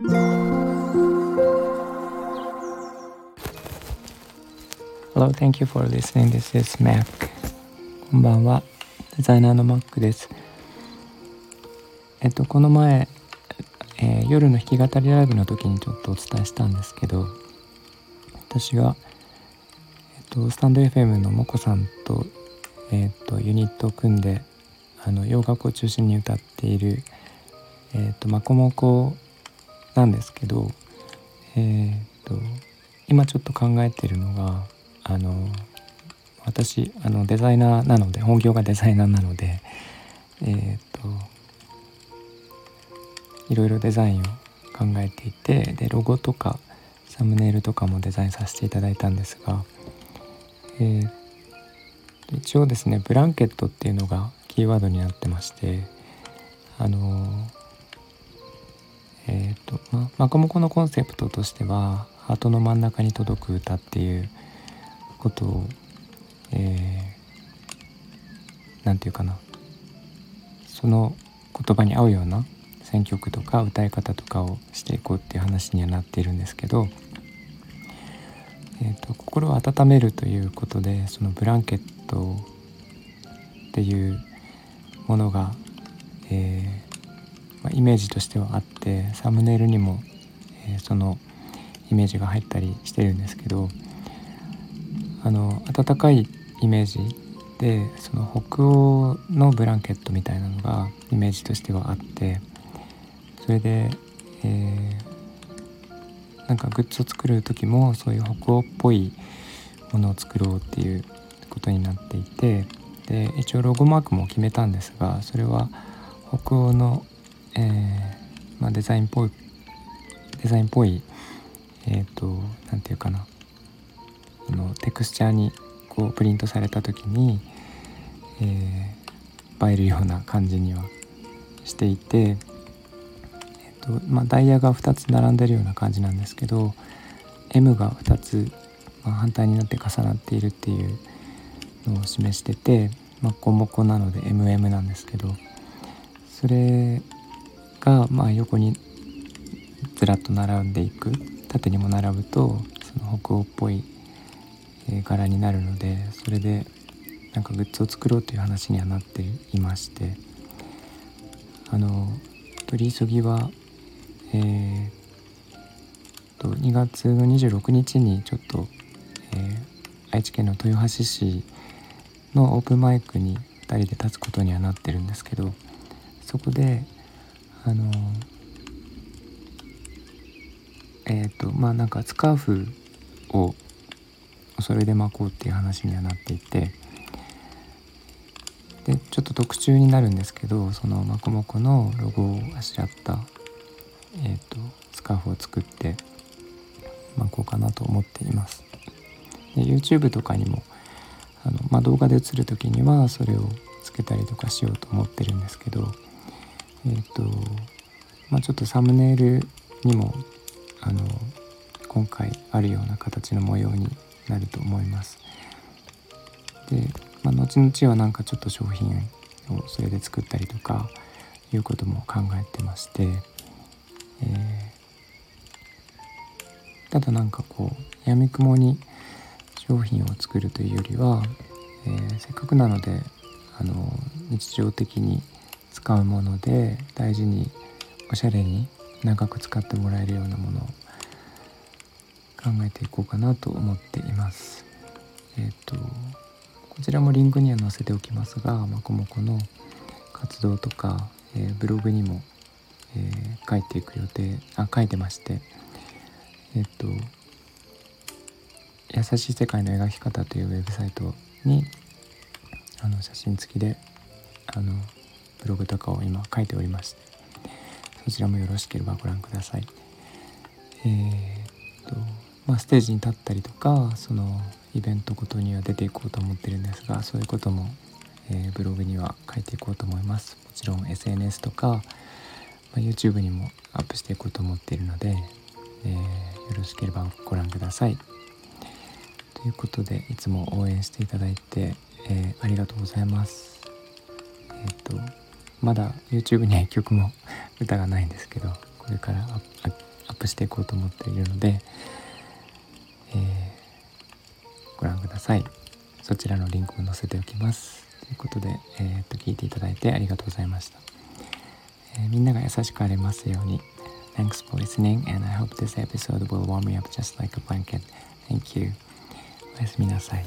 Hello, thank you for listening. This is Mac. こんばんは。デザイナーの Mac です。えっと、この前、えー、夜の弾き語りライブの時にちょっとお伝えしたんですけど、私が、えっと、スタンド FM のモコさんと、えっと、ユニットを組んで、あの洋楽を中心に歌っている、えっと、マコモコなんですけど、えっと、今ちょっと考えてるのが、あの私あのデザイナーなので本業がデザイナーなのでえっ、といろいろデザインを考えていてでロゴとかサムネイルとかもデザインさせていただいたんですが、えー、一応ですねブランケットっていうのがキーワードになってましてあのえっ、ー、とまマコモコのコンセプトとしてはハートの真ん中に届く歌っていうことをえー、て言うかな。その言葉に合うような選曲とか歌い方とかをしていこうっていう話にはなっているんですけど、えーと、心を温めるということでそのブランケットっていうものが、えまあ、イメージとしてはあってサムネイルにも、えー、そのイメージが入ったりしてるんですけどあの暖かいイメージでその北欧のブランケットみたいなのがイメージとしてはあってそれで、えー、なんかグッズを作る時もそういう北欧っぽいものを作ろうっていうことになっていてで一応ロゴマークも決めたんですがそれは北欧の、えーまあ、デザインっぽいデザインっぽいえっ、ー、と何て言うかな。あのテクスチャーにこうプリントされた時に、えー、映えるような感じにはしていて、えっとまあ、ダイヤが2つ並んでるような感じなんですけど M が2つ、まあ、反対になって重なっているっていうのを示してて、まあ、コモコなので MM なんですけどそれがまあ横にずらっと並んでいく。縦にも並ぶとその北欧っぽい柄になるのでそれでなんかグッズを作ろうという話にはなっていまして。あの取り急ぎはえー、と2月の26日にちょっと、えー、愛知県の豊橋市のオープンマイクに2人で立つことにはなってるんですけどそこであのえっ、ー、とまあなんかスカーフをそれで巻こうっていう話にはなっていてでちょっと特注になるんですけどそのマコモコのロゴをあしらった、えーと、スカーフを作って巻こうかなと思っています。で YouTube とかにもあの、まあ、動画で映る時にはそれをつけたりとかしようと思ってるんですけどえっ、ー、とまあちょっとサムネイルにもあの今回あるような形の模様になると思います。で、まあ、後々はなんかちょっと商品をそれで作ったりとかいうことも考えてまして、えー、ただなんかこうやみくもに商品を作るというよりは、えー、せっかくなのであの日常的に使うもので大事におしゃれに長く使ってもらえるようなものを考えていこうかなと思っています。えっ、ー、とこちらもリンクには載せておきますがまこもこの活動とか、えー、ブログにも、えー、書いていく予定あ書いてましてえっ、と「優しい世界の描き方」というウェブサイトにあの写真付きであのブログとかを今書いておりましてそちらもよろしければご覧ください。えー、っとまあ、ステージに立ったりとかそのイベントごとには出ていこうと思ってるんですがそういうことも、えー、ブログには書いていこうと思います。もちろん SNS とか、まあ、YouTube にもアップしていこうと思っているので、えー、よろしければご覧ください。ということでいつも応援していただいて、えー、ありがとうございます。えっ、とまだ YouTube には1曲も 歌がないんですけどこれからアップしていこうと思っているので、えー、ご覧くださいそちらのリンクも載せておきますということで、えー、っと聞いていただいてありがとうございました、えー、みんなが優しくありますように Thanks for listening and I hope this episode will warm me up just like a blanket. Thank you. おやすみなさい。